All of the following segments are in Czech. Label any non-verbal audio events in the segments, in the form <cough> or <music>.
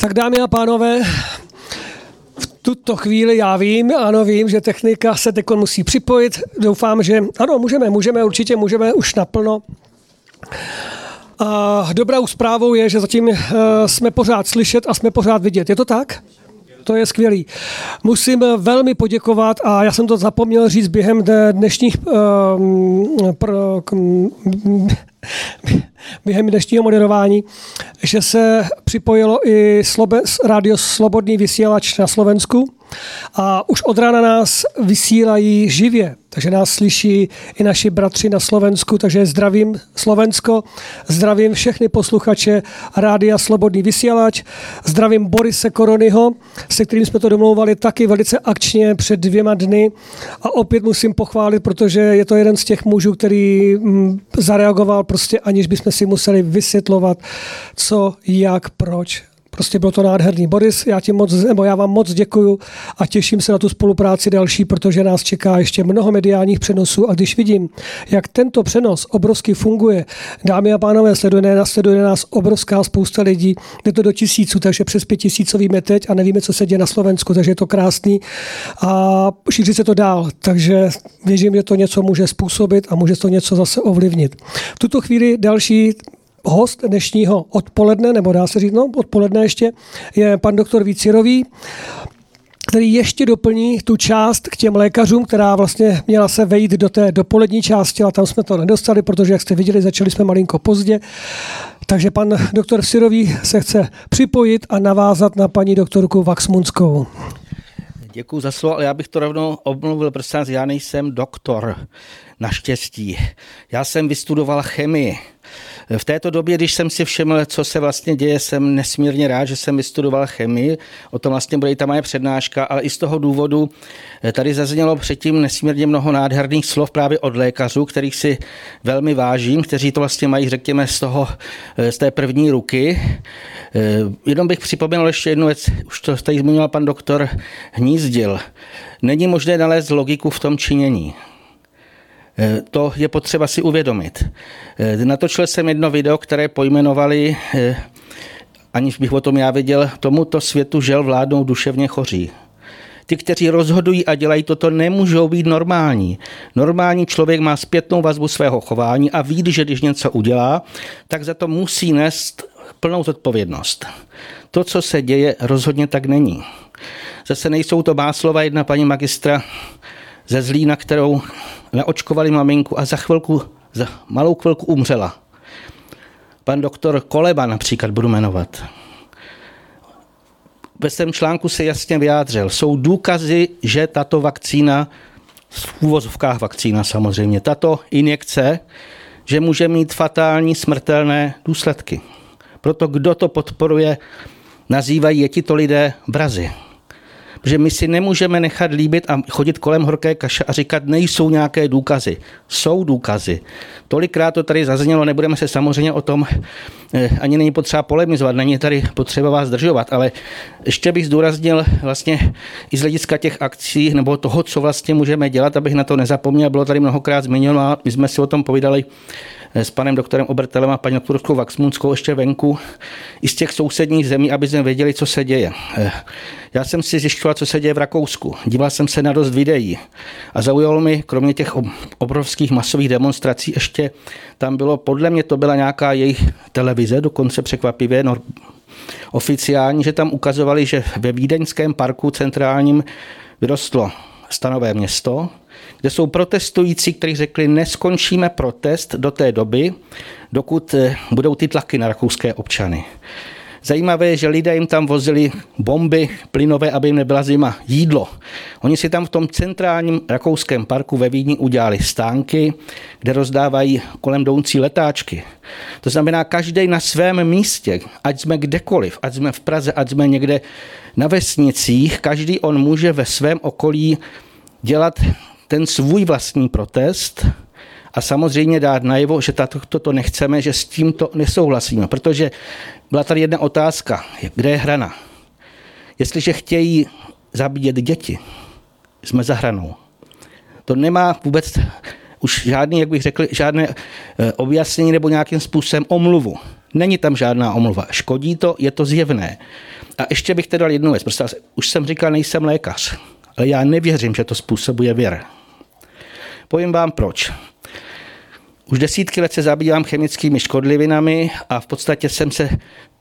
Tak dámy a pánové, v tuto chvíli já vím, ano vím, že technika se teď musí připojit. Doufám, že ano, můžeme, můžeme, určitě můžeme už naplno. A dobrou zprávou je, že zatím uh, jsme pořád slyšet a jsme pořád vidět. Je to tak? To je skvělý. Musím velmi poděkovat, a já jsem to zapomněl říct během dnešních uh, pro, <laughs> během dnešního moderování, že se připojilo i Slobe, rádio Slobodný vysílač na Slovensku a už od rána nás vysílají živě, takže nás slyší i naši bratři na Slovensku, takže zdravím Slovensko, zdravím všechny posluchače Rádia Slobodný vysílač, zdravím Borise Koronyho, se kterým jsme to domlouvali taky velice akčně před dvěma dny a opět musím pochválit, protože je to jeden z těch mužů, který mm, zareagoval prostě aniž bychom si museli vysvětlovat, co, jak, proč. Prostě bylo to nádherný. Boris, já, ti moc, nebo já vám moc děkuju a těším se na tu spolupráci další, protože nás čeká ještě mnoho mediálních přenosů a když vidím, jak tento přenos obrovsky funguje, dámy a pánové, sleduje nás, sleduje nás obrovská spousta lidí, jde to do tisíců, takže přes pět tisíců víme teď a nevíme, co se děje na Slovensku, takže je to krásný a šíří se to dál, takže věřím, že to něco může způsobit a může to něco zase ovlivnit. V tuto chvíli další host dnešního odpoledne, nebo dá se říct, no odpoledne ještě, je pan doktor Vícirový, který ještě doplní tu část k těm lékařům, která vlastně měla se vejít do té dopolední části, ale tam jsme to nedostali, protože, jak jste viděli, začali jsme malinko pozdě. Takže pan doktor Sirový se chce připojit a navázat na paní doktorku Vaxmunskou. Děkuji za slovo, ale já bych to rovnou obmluvil, prosím já nejsem doktor, naštěstí. Já jsem vystudoval chemii v této době, když jsem si všiml, co se vlastně děje, jsem nesmírně rád, že jsem vystudoval chemii. O tom vlastně bude i ta moje přednáška, ale i z toho důvodu eh, tady zaznělo předtím nesmírně mnoho nádherných slov právě od lékařů, kterých si velmi vážím, kteří to vlastně mají, řekněme, z, toho, eh, z té první ruky. Eh, jenom bych připomněl ještě jednu věc, už to tady zmínil pan doktor Hnízdil. Není možné nalézt logiku v tom činění. Eh, to je potřeba si uvědomit. Eh, natočil jsem jedno video, které pojmenovali, eh, aniž bych o tom já viděl, tomuto světu žel vládnou duševně choří. Ty, kteří rozhodují a dělají toto, nemůžou být normální. Normální člověk má zpětnou vazbu svého chování a ví, že když něco udělá, tak za to musí nést plnou zodpovědnost. To, co se děje, rozhodně tak není. Zase nejsou to báslova jedna paní magistra ze Zlína, kterou neočkovali maminku a za chvilku, za malou chvilku umřela. Pan doktor Koleba například budu jmenovat. Ve svém článku se jasně vyjádřil. Jsou důkazy, že tato vakcína, v úvozovkách vakcína samozřejmě, tato injekce, že může mít fatální smrtelné důsledky. Proto kdo to podporuje, nazývají je tito lidé brazy že my si nemůžeme nechat líbit a chodit kolem horké kaše a říkat, nejsou nějaké důkazy. Jsou důkazy. Tolikrát to tady zaznělo, nebudeme se samozřejmě o tom, eh, ani není potřeba polemizovat, není tady potřeba vás zdržovat, ale ještě bych zdůraznil vlastně i z hlediska těch akcí nebo toho, co vlastně můžeme dělat, abych na to nezapomněl, bylo tady mnohokrát zmíněno a my jsme si o tom povídali s panem doktorem Obertelem a paní doktorskou Vaxmunskou ještě venku i z těch sousedních zemí, aby jsme věděli, co se děje. Já jsem si zjišťoval, co se děje v Rakousku. Díval jsem se na dost videí a zaujalo mi, kromě těch obrovských masových demonstrací, ještě tam bylo, podle mě to byla nějaká jejich televize, dokonce překvapivě, no, oficiální, že tam ukazovali, že ve Vídeňském parku centrálním vyrostlo stanové město, kde jsou protestující, kteří řekli, neskončíme protest do té doby, dokud eh, budou ty tlaky na rakouské občany. Zajímavé je, že lidé jim tam vozili bomby plynové, aby jim nebyla zima, jídlo. Oni si tam v tom centrálním rakouském parku ve Vídni udělali stánky, kde rozdávají kolem jdoucí letáčky. To znamená, každý na svém místě, ať jsme kdekoliv, ať jsme v Praze, ať jsme někde na vesnicích, každý on může ve svém okolí dělat ten svůj vlastní protest a samozřejmě dát najevo, že tato, toto nechceme, že s tímto nesouhlasíme. Protože byla tady jedna otázka, kde je hrana. Jestliže chtějí zabíjet děti, jsme za hranou. To nemá vůbec už žádný, jak bych řekl, žádné eh, objasnění nebo nějakým způsobem omluvu. Není tam žádná omluva. Škodí to, je to zjevné. A ještě bych teda dal jednu věc. Prostě už jsem říkal, nejsem lékař, ale já nevěřím, že to způsobuje věr. Povím vám proč. Už desítky let se zabývám chemickými škodlivinami a v podstatě jsem se,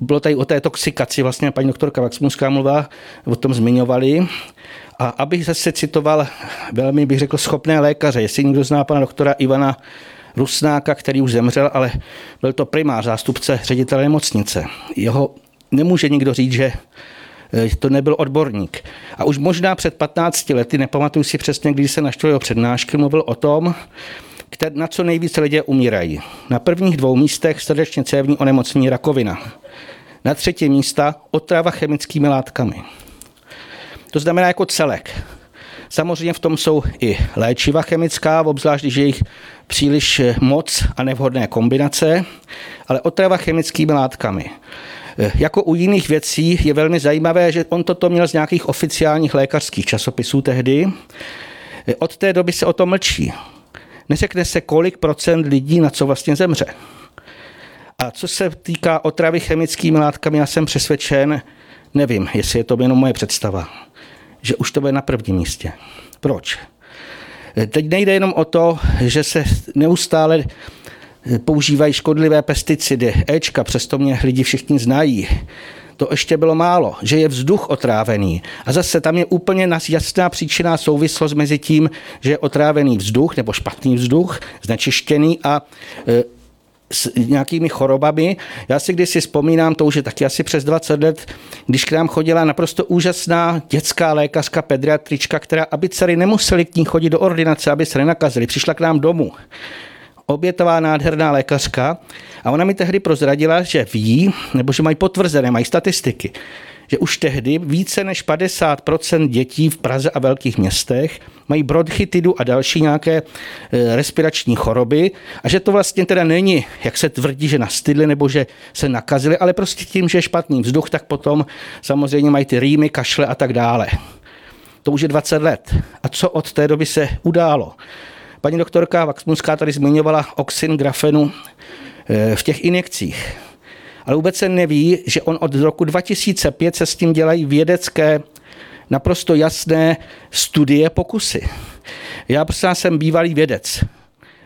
bylo tady o té toxikaci, vlastně paní doktorka Vaxmuská mluvila, o tom zmiňovali. A abych zase citoval velmi, bych řekl, schopné lékaře, jestli někdo zná pana doktora Ivana Rusnáka, který už zemřel, ale byl to primář, zástupce ředitele nemocnice. Jeho nemůže nikdo říct, že to nebyl odborník. A už možná před 15 lety, nepamatuju si přesně, když se naštěl jeho přednášky, mluvil o tom, na co nejvíce lidé umírají. Na prvních dvou místech srdečně cévní onemocnění rakovina. Na třetí místa otrava chemickými látkami. To znamená jako celek. Samozřejmě v tom jsou i léčiva chemická, obzvlášť, když je jich příliš moc a nevhodné kombinace, ale otrava chemickými látkami. Jako u jiných věcí je velmi zajímavé, že on toto měl z nějakých oficiálních lékařských časopisů tehdy. Od té doby se o tom mlčí. Neřekne se, kolik procent lidí na co vlastně zemře. A co se týká otravy chemickými látkami, já jsem přesvědčen, nevím, jestli je to jenom moje představa, že už to bude na prvním místě. Proč? Teď nejde jenom o to, že se neustále používají škodlivé pesticidy, Ečka, přesto mě lidi všichni znají. To ještě bylo málo, že je vzduch otrávený. A zase tam je úplně jasná příčina souvislost mezi tím, že je otrávený vzduch nebo špatný vzduch, znečištěný a e, s nějakými chorobami. Já si když si vzpomínám, to už je taky asi přes 20 let, když k nám chodila naprosto úžasná dětská lékařka, pediatrička, která, aby dcery nemuseli k ní chodit do ordinace, aby se nenakazili, přišla k nám domů obětová nádherná lékařka a ona mi tehdy prozradila, že ví, nebo že mají potvrzené, mají statistiky, že už tehdy více než 50% dětí v Praze a velkých městech mají bronchitidu a další nějaké e, respirační choroby a že to vlastně teda není, jak se tvrdí, že nastydli nebo že se nakazili, ale prostě tím, že je špatný vzduch, tak potom samozřejmě mají ty rýmy, kašle a tak dále. To už je 20 let. A co od té doby se událo? Paní doktorka Vaxmunská tady zmiňovala oxin grafenu eh, v těch injekcích. Ale vůbec se neví, že on od roku 2005 se s tím dělají vědecké naprosto jasné studie, pokusy. Já prostě jsem bývalý vědec.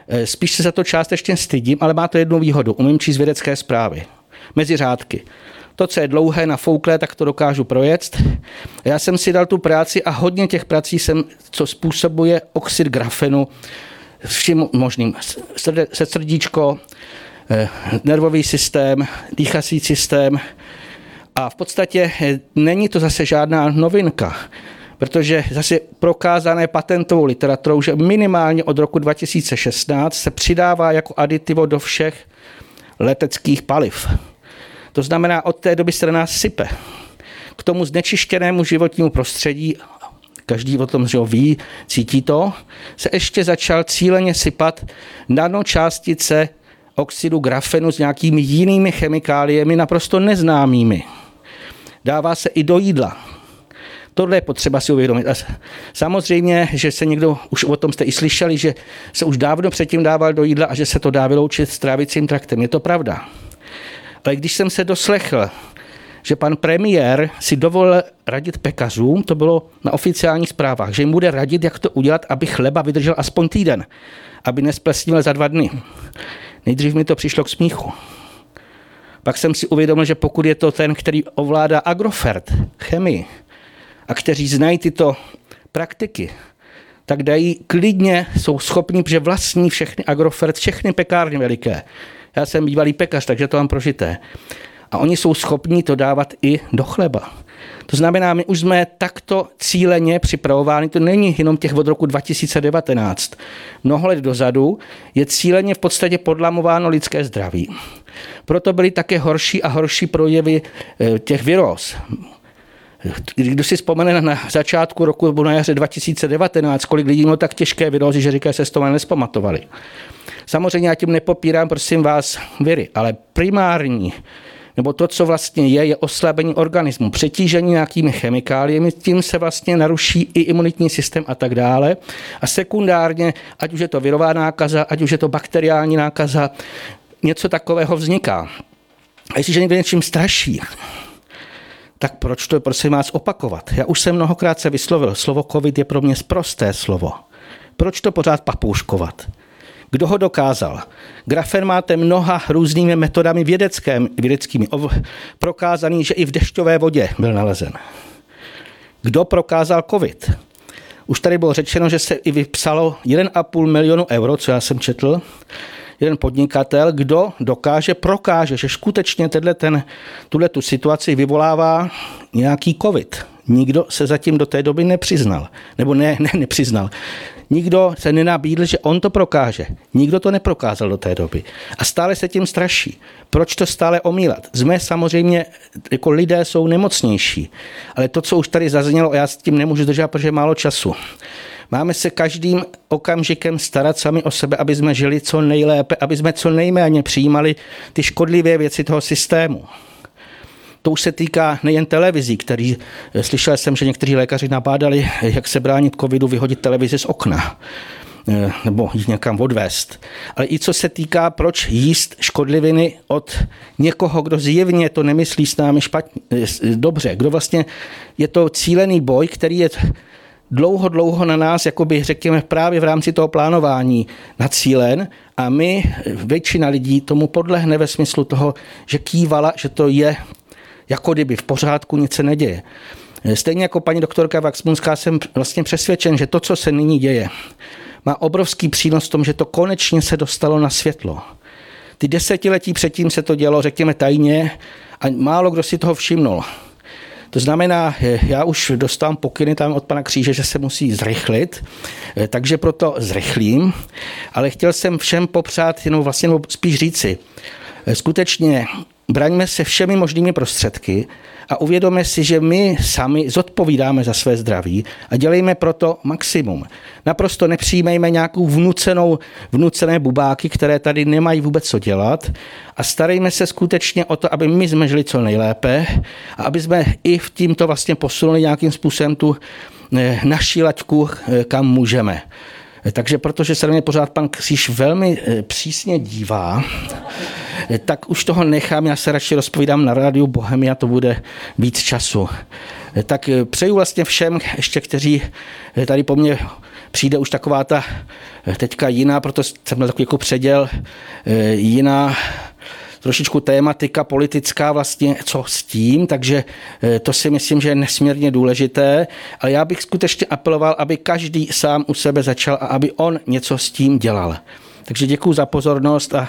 Eh, spíš se za to částečně stydím, ale má to jednu výhodu. Umím číst vědecké zprávy. Mezi řádky. To, co je dlouhé, nafouklé, tak to dokážu projet. Já jsem si dal tu práci a hodně těch prací jsem, co způsobuje oxid grafenu, vším možným. Se srdíčko, eh, nervový systém, dýchací systém. A v podstatě eh, není to zase žádná novinka, protože zase prokázané patentovou literaturou, že minimálně od roku 2016 se přidává jako aditivo do všech leteckých paliv. To znamená, od té doby se nás sype. K tomu znečištěnému životnímu prostředí, každý o tom že ví, cítí to, se ještě začal cíleně sypat nanočástice oxidu grafenu s nějakými jinými chemikáliemi naprosto neznámými. Dává se i do jídla. Tohle je potřeba si uvědomit. A samozřejmě, že se někdo, už o tom jste i slyšeli, že se už dávno předtím dával do jídla a že se to dá vyloučit s trávicím traktem. Je to pravda. Ale když jsem se doslechl, že pan premiér si dovolil radit pekařům, to bylo na oficiálních zprávách, že jim bude radit, jak to udělat, aby chleba vydržel aspoň týden, aby nesplesnil za dva dny. Nejdřív mi to přišlo k smíchu. Pak jsem si uvědomil, že pokud je to ten, který ovládá agrofert, chemii, a kteří znají tyto praktiky, tak dají klidně, jsou schopni, protože vlastní všechny agrofert, všechny pekárny veliké, já jsem bývalý pekař, takže to mám prožité. A oni jsou schopni to dávat i do chleba. To znamená, my už jsme takto cíleně připravováni, to není jenom těch od roku 2019. Mnoho let dozadu je cíleně v podstatě podlamováno lidské zdraví. Proto byly také horší a horší projevy eh, těch viróz. Kdo si vzpomene na začátku roku nebo na jaře 2019, kolik lidí mělo tak těžké virózy, že říkají, že se z toho nespamatovali. Samozřejmě já tím nepopírám, prosím vás, viry, ale primární nebo to, co vlastně je, je oslabení organismu, přetížení nějakými chemikáliemi, tím se vlastně naruší i imunitní systém a tak dále. A sekundárně, ať už je to virová nákaza, ať už je to bakteriální nákaza, něco takového vzniká. A jestliže někdo něčím straší, tak proč to prosím vás opakovat? Já už jsem mnohokrát se vyslovil, slovo covid je pro mě zprosté slovo. Proč to pořád papouškovat? Kdo ho dokázal? Grafen máte mnoha různými metodami vědeckými, vědeckými prokázaný, že i v dešťové vodě byl nalezen. Kdo prokázal covid? Už tady bylo řečeno, že se i vypsalo 1,5 milionu euro, co já jsem četl, jeden podnikatel, kdo dokáže, prokáže, že skutečně tenhle ten, tuhle tu situaci vyvolává nějaký covid. Nikdo se zatím do té doby nepřiznal. Nebo ne, ne, nepřiznal. Nikdo se nenabídl, že on to prokáže. Nikdo to neprokázal do té doby. A stále se tím straší. Proč to stále omílat? Jsme samozřejmě, jako lidé jsou nemocnější. Ale to, co už tady zaznělo, já s tím nemůžu držet, protože je málo času. Máme se každým okamžikem starat sami o sebe, aby jsme žili co nejlépe, aby jsme co nejméně přijímali ty škodlivé věci toho systému. To už se týká nejen televizí, který slyšel jsem, že někteří lékaři nabádali, jak se bránit covidu, vyhodit televizi z okna eh, nebo jít někam odvést. Ale i co se týká, proč jíst škodliviny od někoho, kdo zjevně to nemyslí s námi špatně, eh, dobře, kdo vlastně je to cílený boj, který je dlouho, dlouho na nás, jakoby řekněme právě v rámci toho plánování nacílen a my, většina lidí, tomu podlehne ve smyslu toho, že kývala, že to je jako kdyby v pořádku nic se neděje. Stejně jako paní doktorka Vaxmunská jsem vlastně přesvědčen, že to, co se nyní děje, má obrovský přínos v tom, že to konečně se dostalo na světlo. Ty desetiletí předtím se to dělo, řekněme, tajně a málo kdo si toho všimnul. To znamená, já už dostávám pokyny tam od pana Kříže, že se musí zrychlit, takže proto zrychlím, ale chtěl jsem všem popřát, jenom vlastně spíš říci, skutečně braňme se všemi možnými prostředky a uvědomme si, že my sami zodpovídáme za své zdraví a dělejme proto maximum. Naprosto nepřijímejme nějakou vnucenou, vnucené bubáky, které tady nemají vůbec co dělat a starejme se skutečně o to, aby my jsme žili co nejlépe a aby jsme i v tímto vlastně posunuli nějakým způsobem tu eh, naši laťku, eh, kam můžeme. Takže protože se na mě pořád pan Kříž velmi eh, přísně dívá, tak už toho nechám, já se radši rozpovídám na rádiu Bohemia, to bude víc času. Tak přeju vlastně všem, ještě kteří tady po mně přijde už taková ta teďka jiná, proto jsem měl takový jako předěl, jiná trošičku tématika politická vlastně, co s tím, takže to si myslím, že je nesmírně důležité, ale já bych skutečně apeloval, aby každý sám u sebe začal a aby on něco s tím dělal. Takže děkuji za pozornost a